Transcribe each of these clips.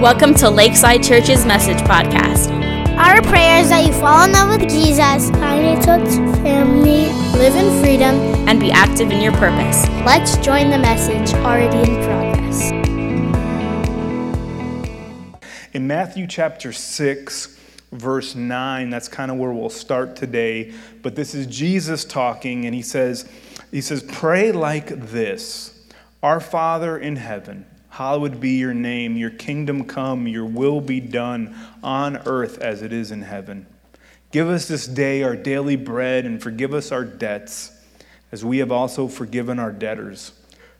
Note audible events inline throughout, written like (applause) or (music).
Welcome to Lakeside Church's Message Podcast. Our prayer is that you fall in love with Jesus, find a church family, live in freedom, and be active in your purpose. Let's join the message already in progress. In Matthew chapter 6, verse 9, that's kind of where we'll start today. But this is Jesus talking, and he says, he says, Pray like this Our Father in heaven Hallowed be your name, your kingdom come, your will be done on earth as it is in heaven. Give us this day our daily bread and forgive us our debts, as we have also forgiven our debtors.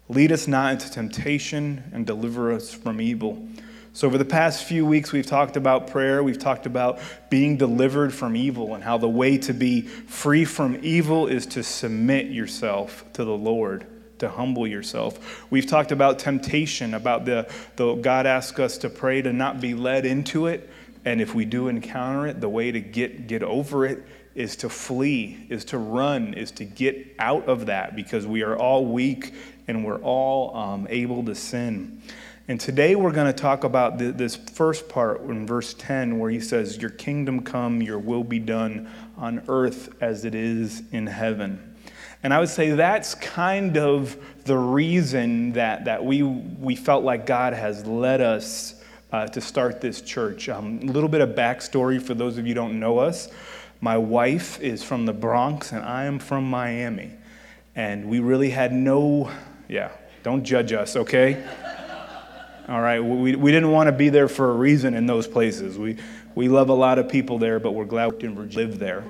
Lead us not into temptation and deliver us from evil. So, over the past few weeks, we've talked about prayer. We've talked about being delivered from evil and how the way to be free from evil is to submit yourself to the Lord to humble yourself. We've talked about temptation, about the, the God asks us to pray to not be led into it. And if we do encounter it, the way to get, get over it is to flee, is to run, is to get out of that because we are all weak and we're all um, able to sin. And today we're going to talk about the, this first part in verse 10 where he says, Your kingdom come, your will be done on earth as it is in heaven. And I would say that's kind of the reason that, that we, we felt like God has led us uh, to start this church. Um, a little bit of backstory for those of you don't know us. My wife is from the Bronx and I am from Miami. And we really had no, yeah, don't judge us, okay? (laughs) All right, we, we didn't want to be there for a reason in those places. We, we love a lot of people there, but we're glad we didn't live there.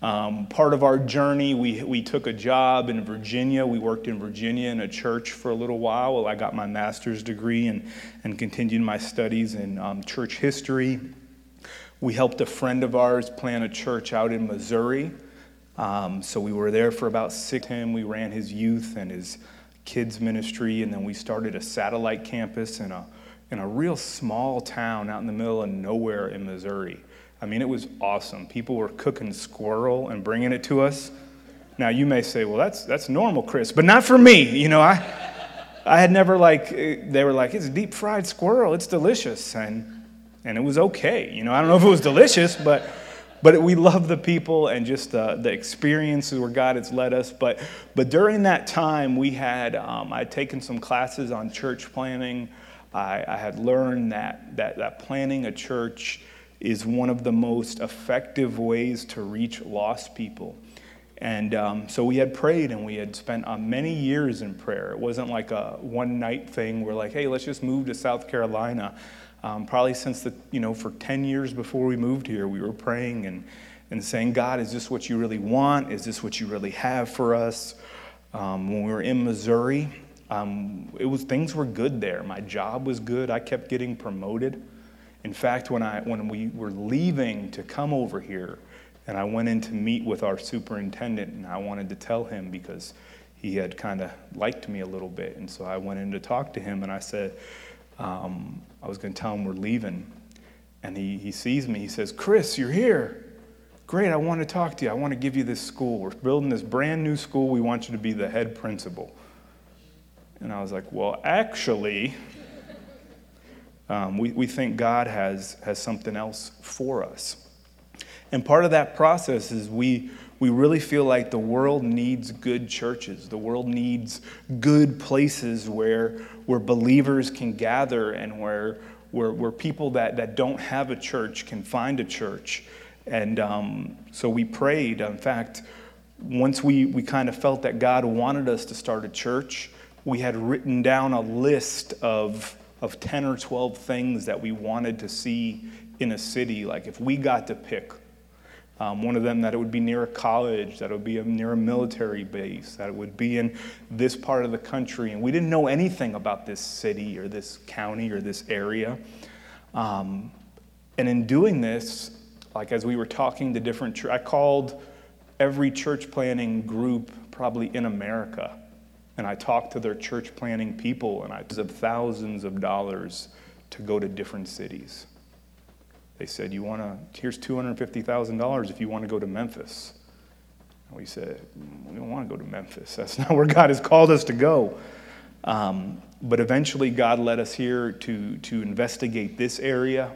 Um, part of our journey, we, we took a job in Virginia. We worked in Virginia in a church for a little while while I got my master's degree and, and continued my studies in um, church history. We helped a friend of ours plan a church out in Missouri. Um, so we were there for about six him. We ran his youth and his kids ministry, and then we started a satellite campus in a, in a real small town out in the middle of nowhere in Missouri. I mean, it was awesome. People were cooking squirrel and bringing it to us. Now, you may say, well, that's, that's normal, Chris, but not for me. You know, I, I had never, like, they were like, it's deep fried squirrel, it's delicious. And, and it was okay. You know, I don't know if it was delicious, but, but we love the people and just uh, the experiences where God has led us. But, but during that time, we had, um, I had taken some classes on church planning. I, I had learned that, that, that planning a church is one of the most effective ways to reach lost people. And um, so we had prayed and we had spent uh, many years in prayer. It wasn't like a one night thing. We're like, hey, let's just move to South Carolina. Um, probably since the, you know, for 10 years before we moved here, we were praying and, and saying, God, is this what you really want? Is this what you really have for us? Um, when we were in Missouri, um, it was things were good there. My job was good. I kept getting promoted. In fact, when, I, when we were leaving to come over here, and I went in to meet with our superintendent, and I wanted to tell him because he had kind of liked me a little bit. And so I went in to talk to him, and I said, um, I was going to tell him we're leaving. And he, he sees me. He says, Chris, you're here. Great, I want to talk to you. I want to give you this school. We're building this brand new school. We want you to be the head principal. And I was like, Well, actually, um, we, we think God has, has something else for us. And part of that process is we, we really feel like the world needs good churches. The world needs good places where, where believers can gather and where, where, where people that, that don't have a church can find a church. And um, so we prayed. In fact, once we, we kind of felt that God wanted us to start a church, we had written down a list of of 10 or 12 things that we wanted to see in a city. Like if we got to pick um, one of them, that it would be near a college, that it would be near a military base, that it would be in this part of the country. And we didn't know anything about this city or this county or this area. Um, and in doing this, like as we were talking to different, I called every church planning group probably in America and I talked to their church planning people, and I of thousands of dollars to go to different cities. They said, "You want to? Here's two hundred fifty thousand dollars if you want to go to Memphis." And we said, "We don't want to go to Memphis. That's not where God has called us to go." Um, but eventually, God led us here to, to investigate this area.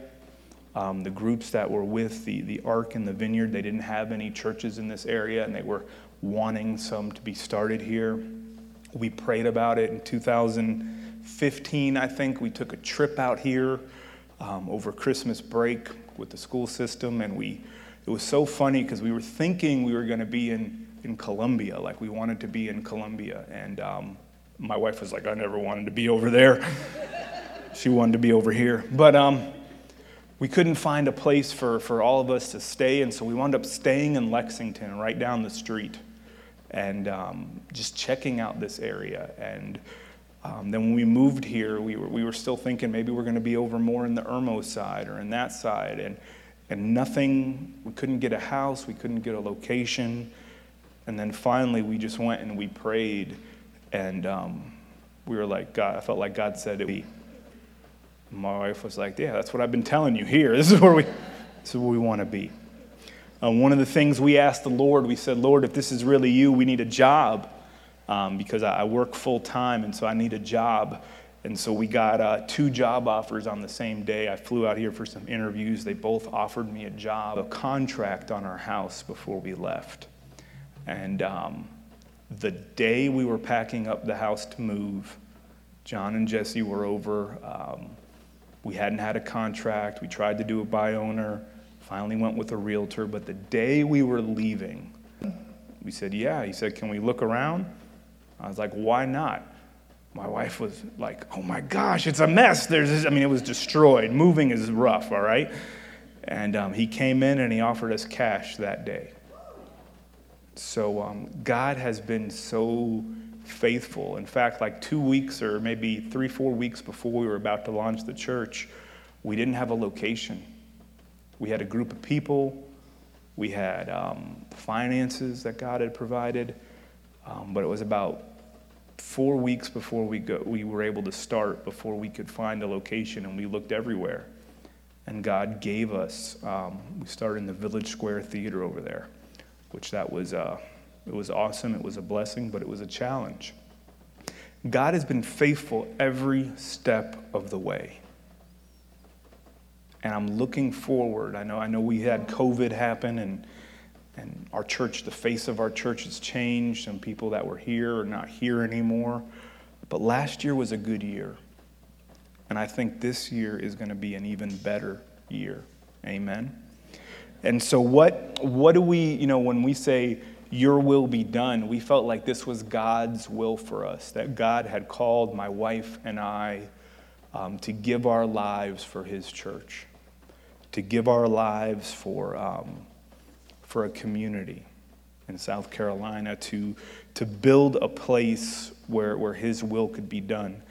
Um, the groups that were with the, the ARC and the Vineyard, they didn't have any churches in this area, and they were wanting some to be started here. We prayed about it in 2015, I think. We took a trip out here um, over Christmas break with the school system, and we it was so funny because we were thinking we were going to be in, in Columbia, like we wanted to be in Columbia. And um, my wife was like, I never wanted to be over there. (laughs) she wanted to be over here. But um, we couldn't find a place for, for all of us to stay, and so we wound up staying in Lexington, right down the street, and um, just checking out this area. And um, then when we moved here, we were, we were still thinking maybe we're going to be over more in the Irmo side or in that side. And and nothing, we couldn't get a house, we couldn't get a location. And then finally, we just went and we prayed, and um, we were like, God, I felt like God said it. My wife was like, Yeah, that's what I've been telling you here. (laughs) This is where we, this is where we want to be. Um, one of the things we asked the Lord, we said, Lord, if this is really you, we need a job um, because I, I work full time, and so I need a job. And so we got uh, two job offers on the same day. I flew out here for some interviews. They both offered me a job, a contract on our house before we left. And um, the day we were packing up the house to move, John and Jesse were over. Um, we hadn't had a contract. We tried to do a buy owner, finally went with a realtor. But the day we were leaving, we said, Yeah. He said, Can we look around? I was like, Why not? my wife was like, oh my gosh, it's a mess. There's this, I mean, it was destroyed. Moving is rough, all right? And um, he came in and he offered us cash that day. So um, God has been so faithful. In fact, like two weeks or maybe three, four weeks before we were about to launch the church, we didn't have a location. We had a group of people, we had um, finances that God had provided, um, but it was about four weeks before we, go, we were able to start, before we could find a location, and we looked everywhere. And God gave us, um, we started in the Village Square Theater over there, which that was, uh, it was awesome. It was a blessing, but it was a challenge. God has been faithful every step of the way. And I'm looking forward. I know, I know we had COVID happen, and and our church, the face of our church has changed. Some people that were here are not here anymore. But last year was a good year. And I think this year is going to be an even better year. Amen. And so what what do we, you know, when we say your will be done, we felt like this was God's will for us, that God had called my wife and I um, to give our lives for his church, to give our lives for um, for a community in South Carolina to, to build a place where, where His will could be done.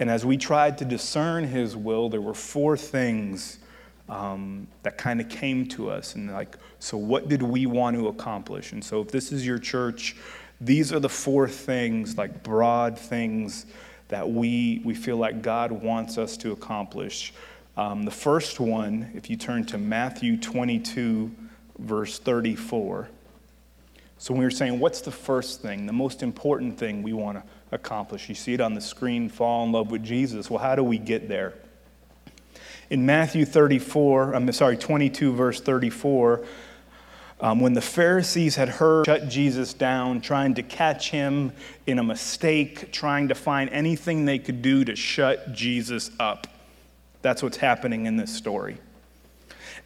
And as we tried to discern His will, there were four things um, that kind of came to us. And, like, so what did we want to accomplish? And so, if this is your church, these are the four things, like broad things, that we, we feel like God wants us to accomplish. Um, the first one, if you turn to Matthew 22, verse 34. So we were saying, what's the first thing, the most important thing we want to accomplish? You see it on the screen, fall in love with Jesus. Well, how do we get there? In Matthew 34, I'm sorry, 22, verse 34, um, when the Pharisees had heard shut Jesus down, trying to catch him in a mistake, trying to find anything they could do to shut Jesus up. That's what's happening in this story.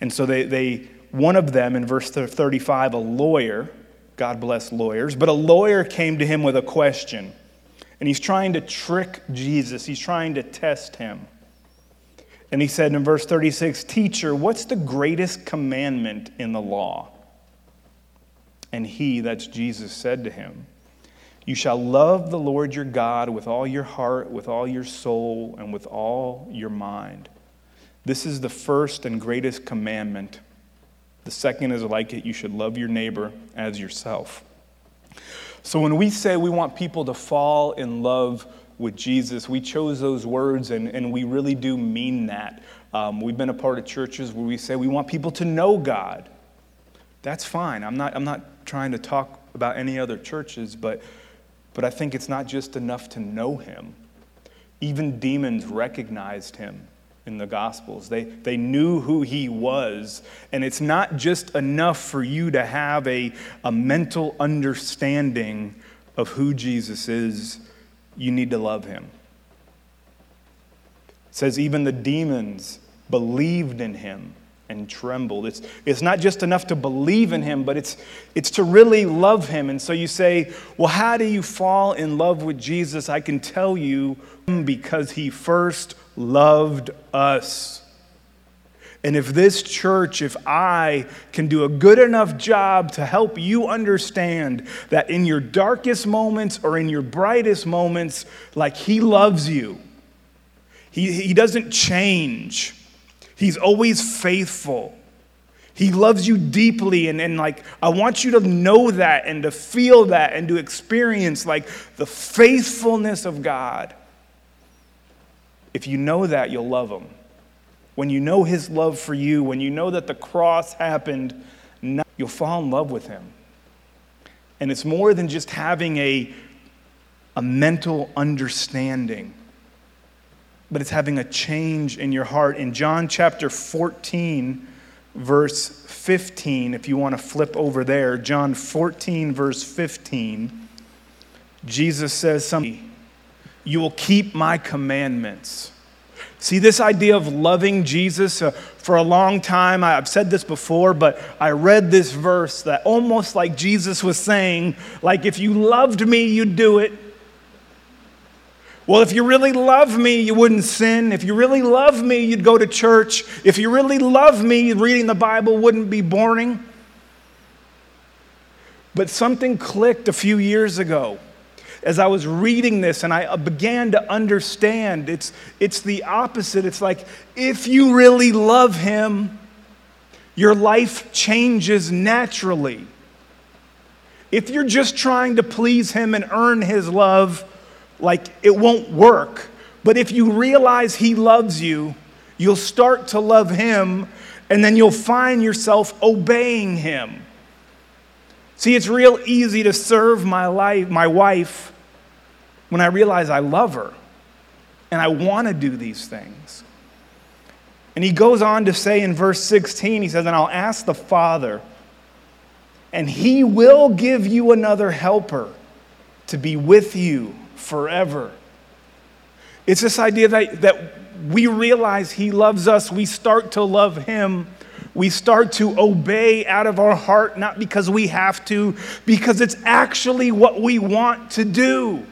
And so they, they one of them, in verse 35, a lawyer, God bless lawyers, but a lawyer came to him with a question. And he's trying to trick Jesus, he's trying to test him. And he said in verse 36, Teacher, what's the greatest commandment in the law? And he, that's Jesus, said to him, You shall love the Lord your God with all your heart, with all your soul, and with all your mind. This is the first and greatest commandment. The second is like it you should love your neighbor as yourself. So when we say we want people to fall in love with Jesus, we chose those words and, and we really do mean that. Um, we've been a part of churches where we say we want people to know God. That's fine. I'm not, I'm not trying to talk about any other churches, but, but I think it's not just enough to know Him. Even demons recognized him in the Gospels. They, they knew who he was. And it's not just enough for you to have a, a mental understanding of who Jesus is, you need to love him. It says, even the demons believed in him and trembled. It's, it's not just enough to believe in him, but it's, it's to really love him. And so you say, well, how do you fall in love with Jesus? I can tell you mm, because he first loved us. And if this church, if I can do a good enough job to help you understand that in your darkest moments or in your brightest moments, like He loves you, He, he doesn't change, He's always faithful. He loves you deeply, and, and like I want you to know that and to feel that and to experience like the faithfulness of God. If you know that, you'll love him. When you know his love for you, when you know that the cross happened, you'll fall in love with him. And it's more than just having a, a mental understanding, but it's having a change in your heart. In John chapter 14, verse 15, if you want to flip over there, John 14, verse 15, Jesus says something you will keep my commandments. See, this idea of loving Jesus, uh, for a long time, I've said this before, but I read this verse that almost like Jesus was saying, like, if you loved me, you'd do it. Well, if you really love me, you wouldn't sin. If you really love me, you'd go to church. If you really love me, reading the Bible wouldn't be boring. But something clicked a few years ago as I was reading this and I uh, began to understand, it's, it's the opposite. It's like if you really love Him, your life changes naturally. If you're just trying to please Him and earn His love, like it won't work. But if you realize He loves you, you'll start to love Him and then you'll find yourself obeying Him. See, it's real easy to serve my life, my wife when I realize I love her and I want to do these things. And he goes on to say in verse 16, he says, And I'll ask the Father, and he will give you another helper to be with you forever. It's this idea that, that we realize he loves us, we start to love him. We start to obey out of our heart, not because we have to, because it's actually what we want to do.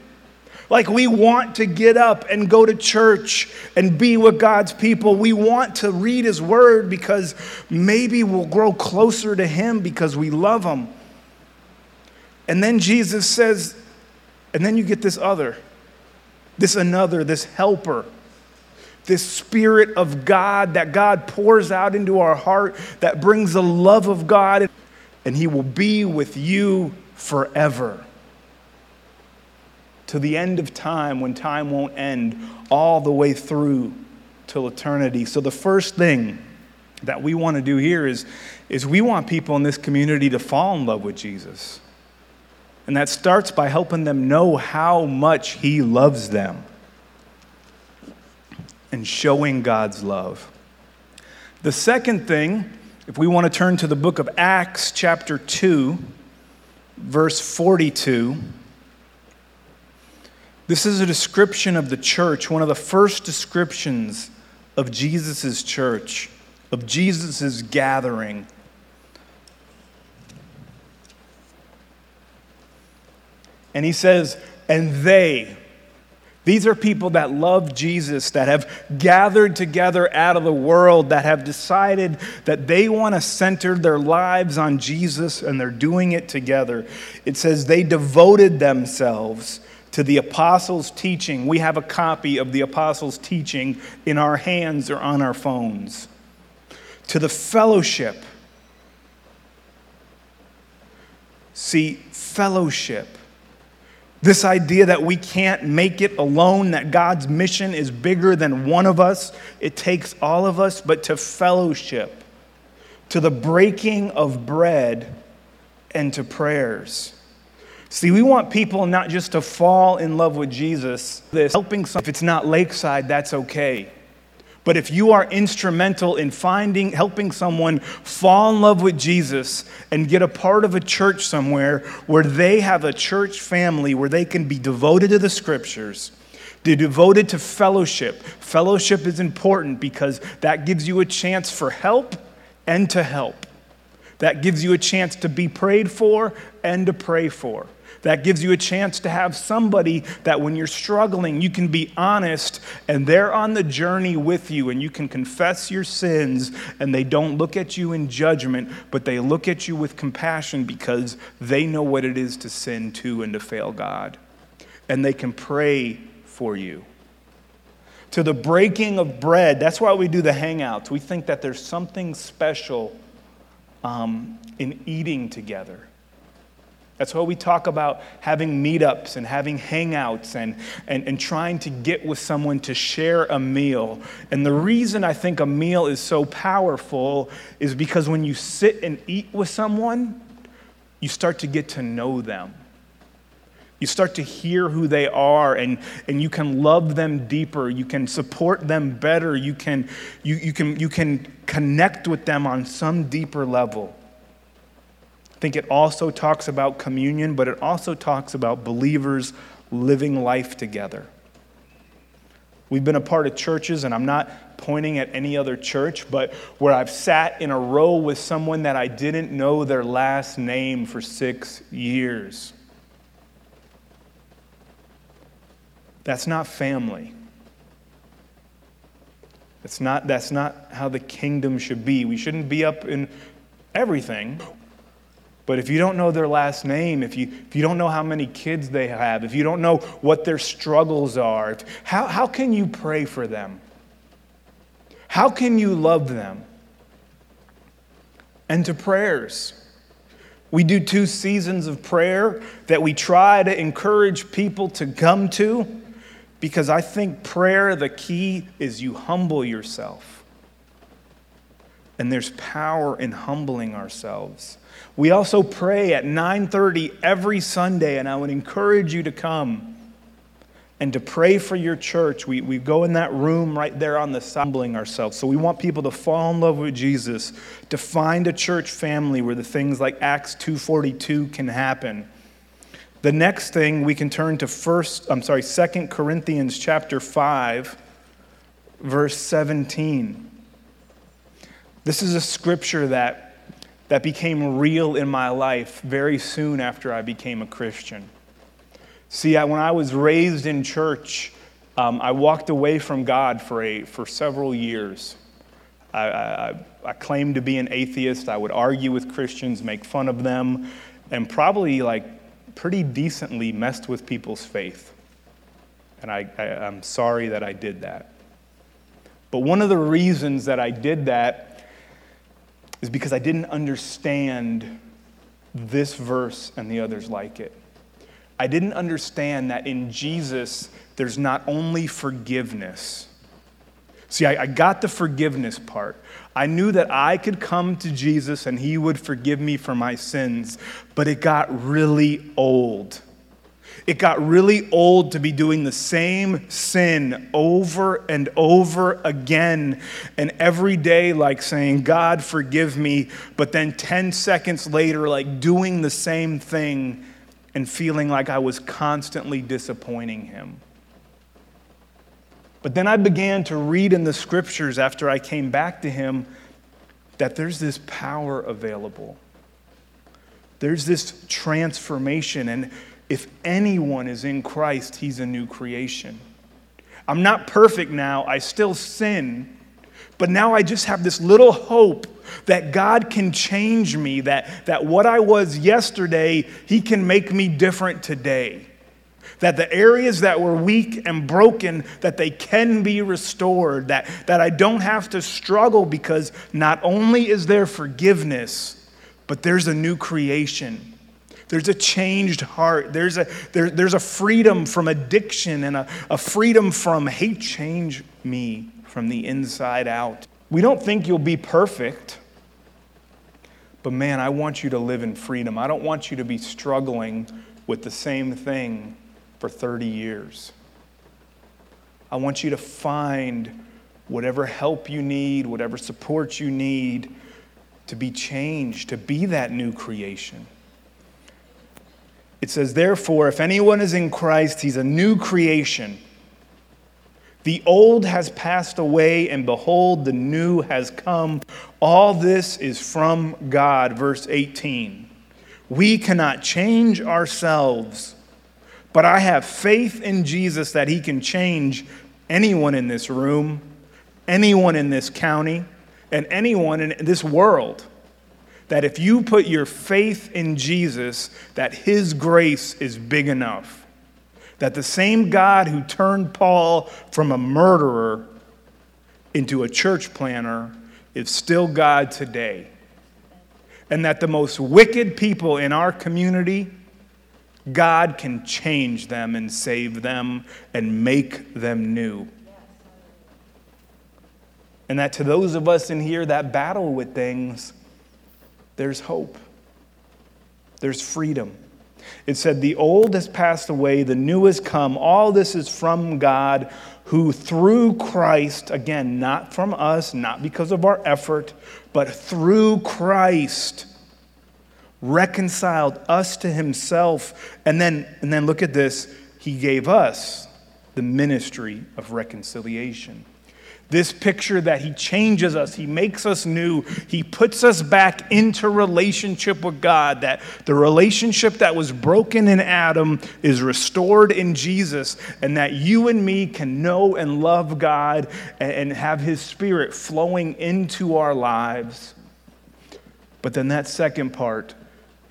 Like we want to get up and go to church and be with God's people. We want to read His Word because maybe we'll grow closer to Him because we love Him. And then Jesus says, and then you get this other, this another, this helper this Spirit of God that God pours out into our heart that brings the love of God, and He will be with you forever to the end of time when time won't end, all the way through till eternity. So, the first thing that we want to do here is, is we want people in this community to fall in love with Jesus. And that starts by helping them know how much He loves them and showing God's love. The second thing, if we want to turn to the book of Acts, chapter 2, verse 42. This is a description of the church, one of the first descriptions of Jesus' church, of Jesus' gathering. And he says, and they, these are people that love Jesus, that have gathered together out of the world, that have decided that they want to center their lives on Jesus and they're doing it together. It says they devoted themselves to the apostles' teaching. We have a copy of the apostles' teaching in our hands or on our phones. To the fellowship. See, fellowship. This idea that we can't make it alone, that God's mission is bigger than one of us, it takes all of us, but to fellowship, to the breaking of bread, and to prayers See, we want people not just to fall in love with Jesus, this helping if it's not lakeside, that's okay. But if you are instrumental in finding, helping someone fall in love with Jesus and get a part of a church somewhere where they have a church family where they can be devoted to the scriptures, they're devoted to fellowship. Fellowship is important because that gives you a chance for help and to help. That gives you a chance to be prayed for and to pray for. That gives you a chance to have somebody that when you're struggling, you can be honest and they're on the journey with you and you can confess your sins and they don't look at you in judgment, but they look at you with compassion because they know what it is to sin too and to fail God. And they can pray for you. To the breaking of bread, that's why we do the hangouts. We think that there's something special um, in eating together. That's why we talk about having meetups and having hangouts and, and, and trying to get with someone to share a meal. And the reason I think a meal is so powerful is because when you sit and eat with someone, you start to get to know them. You start to hear who they are and, and you can love them deeper. You can support them better. You can, you, you, can, you can connect with them on some deeper level. I think it also talks about communion, but it also talks about believers living life together. We've been a part of churches, and I'm not pointing at any other church, but where I've sat in a row with someone that I didn't know their last name for six years. That's not family. That's not, that's not how the kingdom should be. We shouldn't be up in everything. But if you don't know their last name, if you, if you don't know how many kids they have, if you don't know what their struggles are, how, how can you pray for them? How can you love them? And to prayers. We do two seasons of prayer that we try to encourage people to come to because I think prayer, the key is you humble yourself. And there's power in humbling ourselves. We also pray at 9:30 every Sunday, and I would encourage you to come and to pray for your church. We, we go in that room right there on the humbling ourselves. So we want people to fall in love with Jesus, to find a church family where the things like Acts 2:42 can happen. The next thing we can turn to first, I'm sorry, 2 Corinthians chapter 5, verse 17. This is a scripture that that became real in my life very soon after I became a Christian. See, I, when I was raised in church, um, I walked away from God for, a, for several years. I, I, I claimed to be an atheist. I would argue with Christians, make fun of them, and probably like pretty decently messed with people's faith. And I, I, I'm sorry that I did that. But one of the reasons that I did that is because I didn't understand this verse and the others like it. I didn't understand that in Jesus, there's not only forgiveness. See, I, I, got the forgiveness part. I knew that I could come to Jesus and he would forgive me for my sins, but it got really old. It got really old to be doing the same sin over and over again, and every day, like saying, God, forgive me, but then 10 seconds later, like doing the same thing and feeling like I was constantly disappointing Him. But then I began to read in the scriptures after I came back to Him that there's this power available. There's this transformation. And if anyone is in Christ, he's a new creation. I'm not perfect now, I still sin, but now I just have this little hope that God can change me, that, that what I was yesterday, He can make me different today. That the areas that were weak and broken, that they can be restored, that, that I don't have to struggle because not only is there forgiveness, but there's a new creation. There's a changed heart. There's a, there, there's a freedom from addiction and a, a freedom from, hey, change me from the inside out. We don't think you'll be perfect, but man, I want you to live in freedom. I don't want you to be struggling with the same thing for 30 years. I want you to find whatever help you need, whatever support you need to be changed, to be that new creation. It says, Therefore, if anyone is in Christ, he's a new creation. The old has passed away, and behold, the new has come. All this is from God. Verse 18. We cannot change ourselves, but I have faith in Jesus that he can change anyone in this room, anyone in this county, and anyone in this world. That if you put your faith in Jesus, that his grace is big enough. That the same God who turned Paul from a murderer into a church planner is still God today and that the most wicked people in our community, God can change them and save them and make them new. And that to those of us in here that battle with things, there's hope, there's freedom. It said, The old has passed away, the new has come. All this is from God, who through Christ, again, not from us, not because of our effort, but through Christ, reconciled us to himself. And then, and then look at this, he gave us the ministry of reconciliation. This picture that He changes us, He makes us new, He puts us back into relationship with God. That the relationship that was broken in Adam is restored in Jesus, and that you and me can know and love God and have His Spirit flowing into our lives. But then that second part,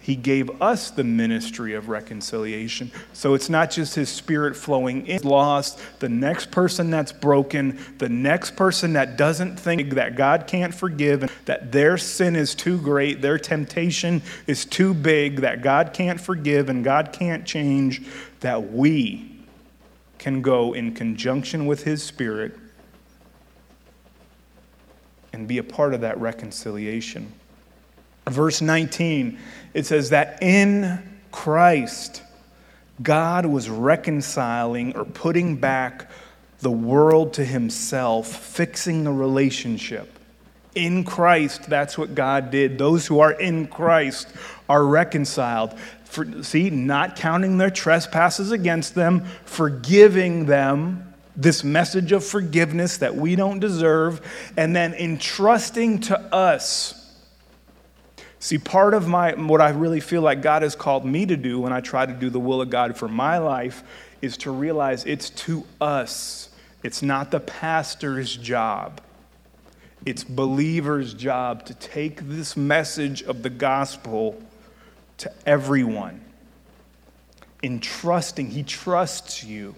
he gave us the ministry of reconciliation. So it's not just his spirit flowing in, lost, the next person that's broken, the next person that doesn't think that God can't forgive, that their sin is too great, their temptation is too big, that God can't forgive and God can't change, that we can go in conjunction with his spirit and be a part of that reconciliation. Verse 19 it says that in Christ, God was reconciling or putting back the world to himself, fixing the relationship. In Christ, that's what God did. Those who are in Christ are reconciled. For, see, not counting their trespasses against them, forgiving them, this message of forgiveness that we don't deserve, and then entrusting to us See, part of my what I really feel like God has called me to do when I try to do the will of God for my life is to realize it's to us. It's not the pastor's job. It's believers' job to take this message of the gospel to everyone. In trusting, he trusts you.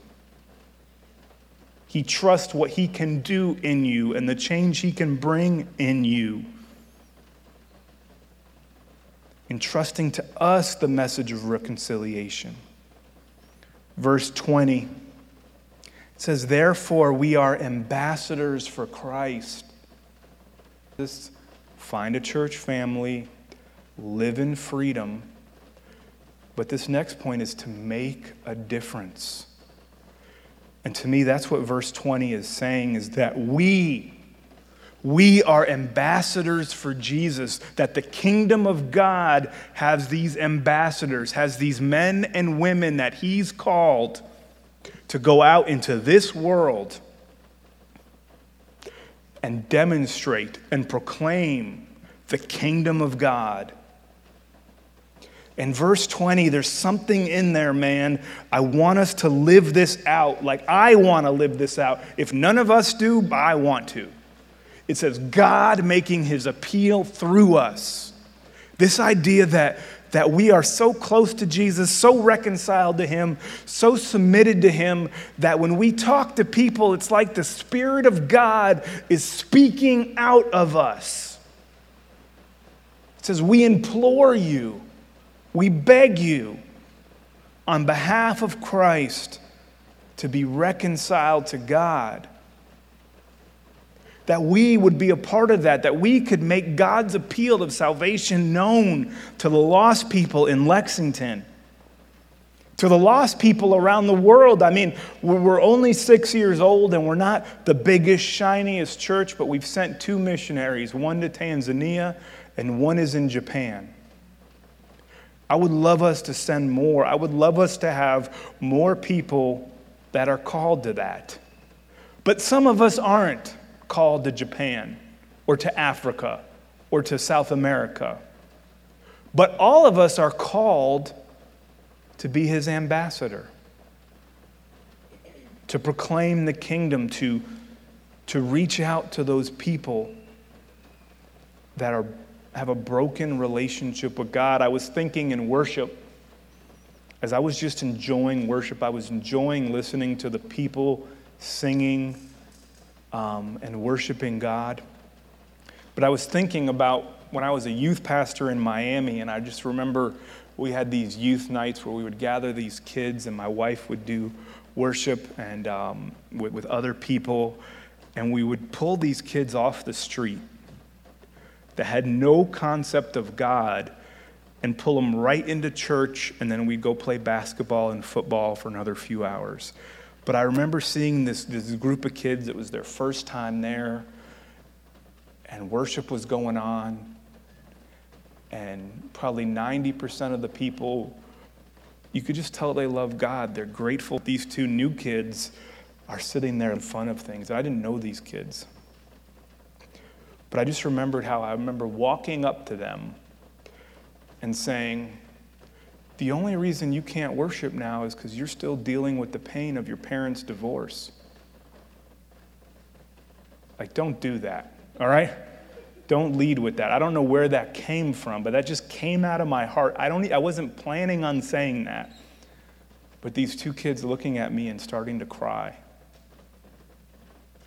He trusts what he can do in you and the change he can bring in you entrusting to us the message of reconciliation. Verse 20 says, Therefore, we are ambassadors for Christ. Just find a church family, live in freedom. But this next point is to make a difference. And to me, that's what verse 20 is saying is that we, we are ambassadors for Jesus, that the kingdom of God has these ambassadors, has these men and women that He's called to go out into this world and demonstrate and proclaim the kingdom of God. In verse 20, there's something in there, man. I want us to live this out like I want to live this out. If none of us do, I want to. It says, God making his appeal through us. This idea that, that we are so close to Jesus, so reconciled to him, so submitted to him, that when we talk to people, it's like the Spirit of God is speaking out of us. It says, We implore you, we beg you, on behalf of Christ, to be reconciled to God that we would be a part of that, that we could make God's appeal of salvation known to the lost people in Lexington. to the lost people around the world. I mean, we're only six years old and we're not the biggest, shiniest church, but we've sent two missionaries, one to Tanzania and one is in Japan. I would love us to send more. I would love us to have more people that are called to that. But some of us aren't called to Japan or to Africa or to South America. But all of us are called to be his ambassador, to proclaim the kingdom, to, to reach out to those people that are, have a broken relationship with God. I was thinking in worship, as I was just enjoying worship, I was enjoying listening to the people singing um, and worshiping God. But I was thinking about when I was a youth pastor in Miami, and I just remember we had these youth nights where we would gather these kids, and my wife would do worship and um, with, with other people, and we would pull these kids off the street that had no concept of God and pull them right into church, and then we'd go play basketball and football for another few hours. But I remember seeing this, this group of kids, it was their first time there, and worship was going on and probably 90% of the people, you could just tell they love God. They're grateful. These two new kids are sitting there in front of things. I didn't know these kids. But I just remembered how I remember walking up to them and saying, The only reason you can't worship now is because you're still dealing with the pain of your parents' divorce. Like, don't do that, all right? Don't lead with that. I don't know where that came from, but that just came out of my heart. I, don't, I wasn't planning on saying that. But these two kids looking at me and starting to cry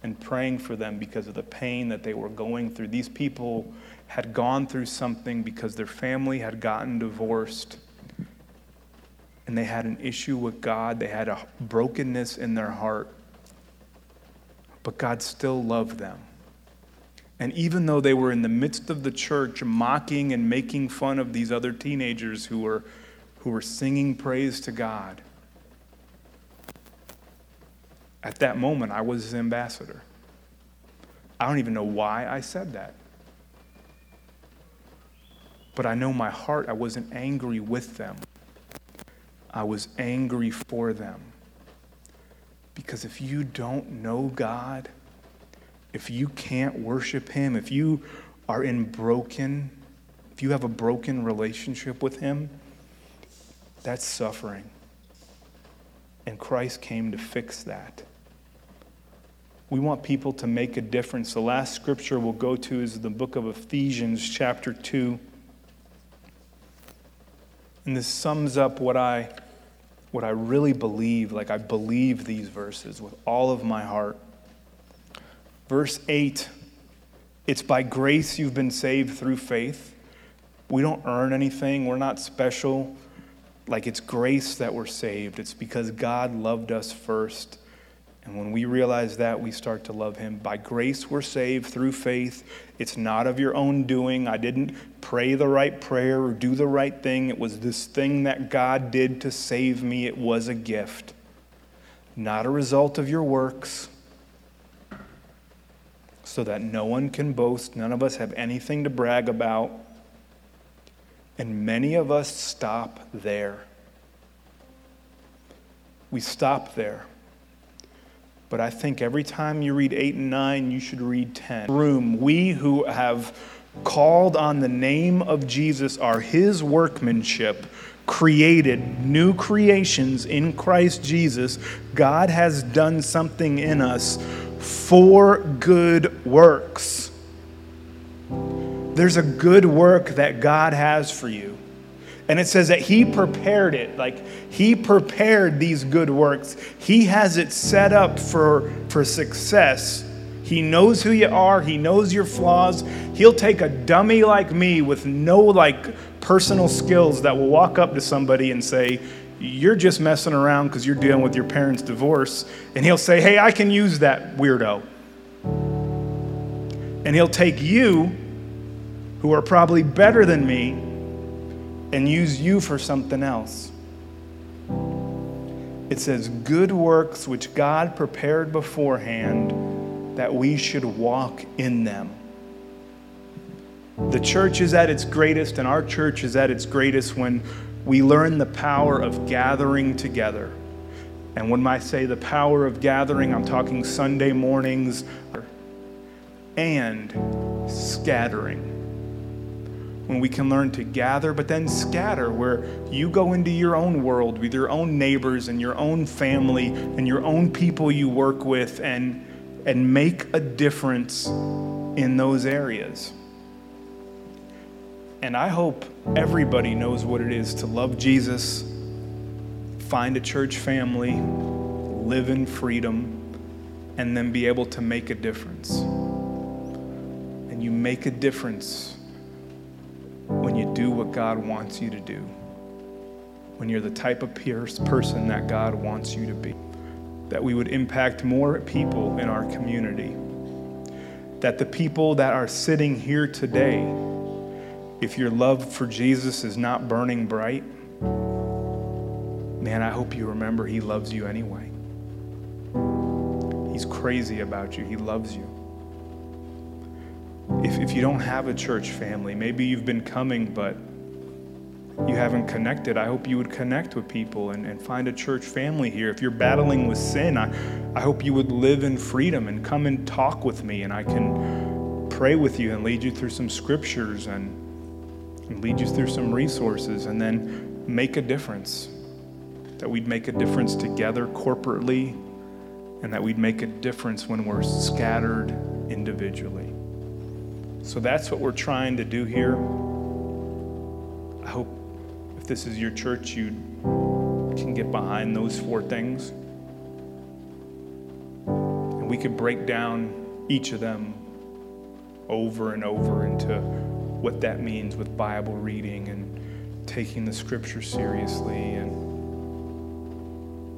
and praying for them because of the pain that they were going through. These people had gone through something because their family had gotten divorced and they had an issue with God. They had a brokenness in their heart. But God still loved them. And even though they were in the midst of the church mocking and making fun of these other teenagers who were, who were singing praise to God, at that moment I was his ambassador. I don't even know why I said that. But I know my heart, I wasn't angry with them. I was angry for them. Because if you don't know God, if you can't worship Him, if you are in broken, if you have a broken relationship with Him, that's suffering. And Christ came to fix that. We want people to make a difference. The last scripture we'll go to is the book of Ephesians, chapter 2. And this sums up what I, what I really believe. Like, I believe these verses with all of my heart. Verse 8 it's by grace you've been saved through faith. We don't earn anything, we're not special. Like it's grace that we're saved. It's because God loved us first. And when we realize that, we start to love Him. By grace, we're saved through faith. It's not of your own doing. I didn't pray the right prayer or do the right thing. It was this thing that God did to save me. It was a gift, not a result of your works so that no one can boast. None of us have anything to brag about. And many of us stop there. We stop there. But I think every time you read 8 and 9, you should read 10. Room, we who have called on the name of Jesus are his workmanship, created new creations in Christ Jesus. God has done something in us for good works. There's a good work that God has for you. And it says that He prepared it. Like He prepared these good works. He has it set up for, for success. He knows who you are. He knows your flaws. He'll take a dummy like me with no like personal skills that will walk up to somebody and say, you're just messing around because you're dealing with your parents' divorce. And he'll say, Hey, I can use that weirdo. And he'll take you, who are probably better than me, and use you for something else. It says, Good works which God prepared beforehand that we should walk in them. The church is at its greatest, and our church is at its greatest when we learn the power of gathering together. And when I say the power of gathering, I'm talking Sunday mornings and scattering. When we can learn to gather, but then scatter, where you go into your own world with your own neighbors and your own family and your own people you work with and, and make a difference in those areas. And I hope everybody knows what it is to love Jesus, find a church family, live in freedom, and then be able to make a difference. And you make a difference do what God wants you to do, when you're the type of person that God wants you to be, that we would impact more people in our community, that the people that are sitting here today, if your love for Jesus is not burning bright, man, I hope you remember He loves you anyway. He's crazy about you, He loves you. If, if you don't have a church family, maybe you've been coming, but you haven't connected, I hope you would connect with people and, and find a church family here. If you're battling with sin, I, I hope you would live in freedom and come and talk with me, and I can pray with you and lead you through some scriptures and and lead you through some resources and then make a difference. That we'd make a difference together corporately and that we'd make a difference when we're scattered individually. So that's what we're trying to do here. I hope if this is your church, you can get behind those four things. And we could break down each of them over and over into what that means with Bible reading and taking the scripture seriously and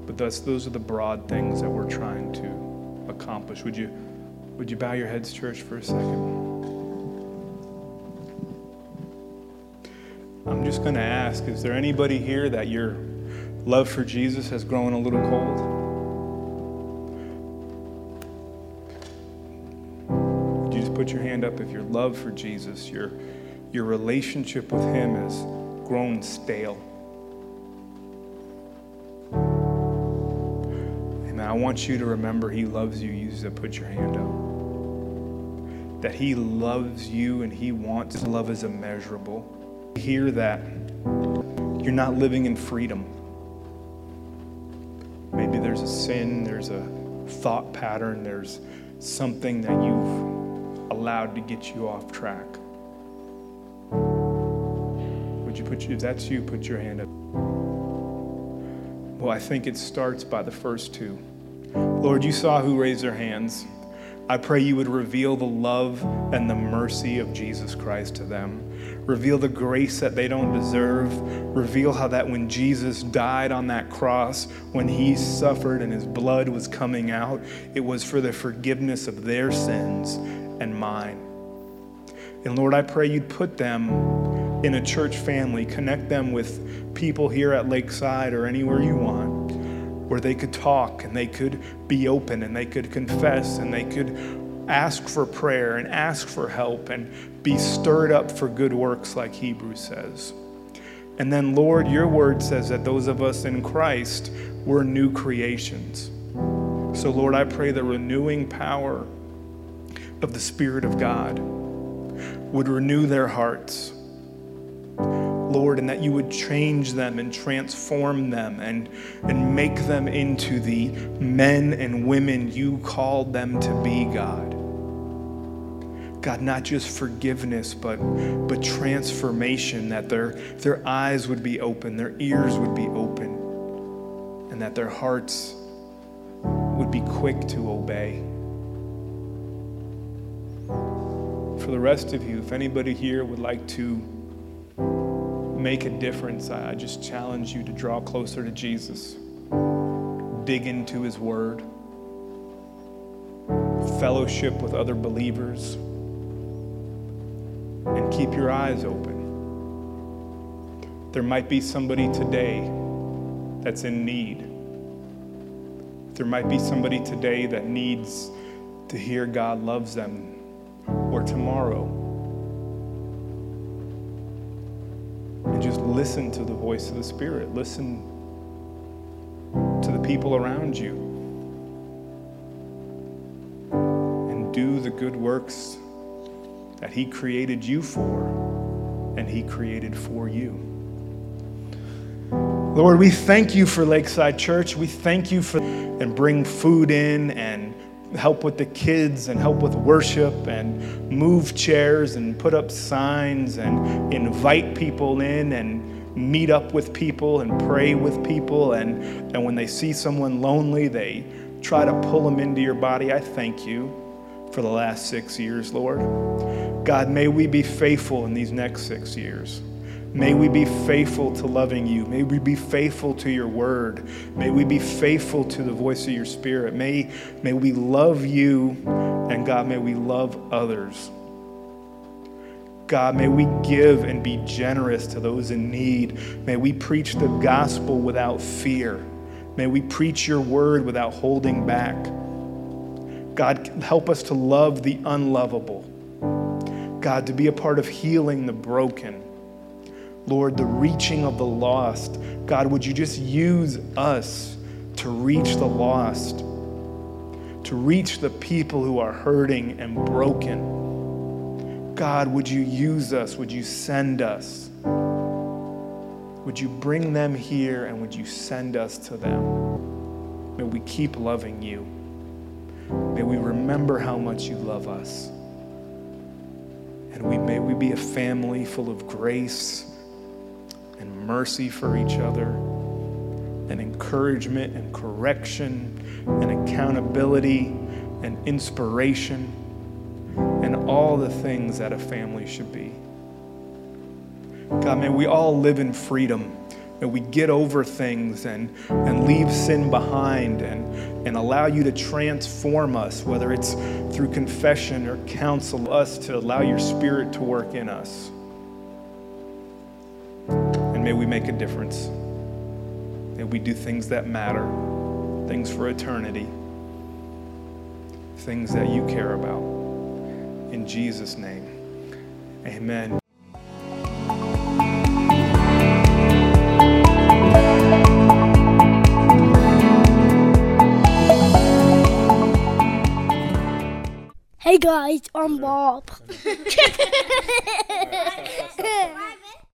but thus those are the broad things that we're trying to accomplish. Would you would you bow your heads, church, for a second? I'm just going to ask is there anybody here that your love for Jesus has grown a little cold? Would you just put your hand up if your love for Jesus, your your relationship with Him has grown stale. And I want you to remember He loves you. You to put your hand up. That He loves you and He wants love is immeasurable. Hear that you're not living in freedom. Maybe there's a sin, there's a thought pattern, there's something that you've allowed to get you off track. Would you put if that's you, put your hand up. Well, I think it starts by the first two. Lord, you saw who raised their hands. I pray you would reveal the love and the mercy of Jesus Christ to them. Reveal the grace that they don't deserve. Reveal how that when Jesus died on that cross, when he suffered and his blood was coming out, it was for the forgiveness of their sins and mine. And Lord, I pray you'd put them in a church family, connect them with people here at Lakeside or anywhere you want, where they could talk and they could be open and they could confess and they could ask for prayer and ask for help and be stirred up for good works, like Hebrews says. And then, Lord, your word says that those of us in Christ, we're new creations. So, Lord, I pray the renewing power of the Spirit of God would renew their hearts. Lord, and that you would change them and transform them and, and make them into the men and women you called them to be, God. God, not just forgiveness, but, but transformation, that their, their eyes would be open, their ears would be open, and that their hearts would be quick to obey. For the rest of you, if anybody here would like to make a difference, I just challenge you to draw closer to Jesus, dig into his word, fellowship with other believers, and keep your eyes open. There might be somebody today that's in need. There might be somebody today that needs to hear God loves them or tomorrow. And just listen to the voice of the Spirit. Listen to the people around you. And do the good works that He created you for and He created for you. Lord, we thank you for Lakeside Church. We thank you for and bring food in and help with the kids and help with worship and move chairs and put up signs and invite people in and meet up with people and pray with people. And, and when they see someone lonely, they try to pull them into your body. I thank you for the last six years, Lord. God, may we be faithful in these next six years. May we be faithful to loving you. May we be faithful to your word. May we be faithful to the voice of your spirit. May, may we love you, and God, may we love others. God, may we give and be generous to those in need. May we preach the gospel without fear. May we preach your word without holding back. God, help us to love the unlovable. God, to be a part of healing the broken. Lord, the reaching of the lost. God, would you just use us to reach the lost, to reach the people who are hurting and broken? God, would you use us? Would you send us? Would you bring them here and would you send us to them? May we keep loving you. May we remember how much you love us. And we may we be a family full of grace and mercy for each other, and encouragement and correction and accountability and inspiration and all the things that a family should be. God, may we all live in freedom. May we get over things and, and leave sin behind and, and allow you to transform us, whether it's through confession or counsel, us to allow your spirit to work in us And may we make a difference. May we do things that matter, things for eternity, things that you care about. In Jesus' name, amen. Hey guys, I'm Bob.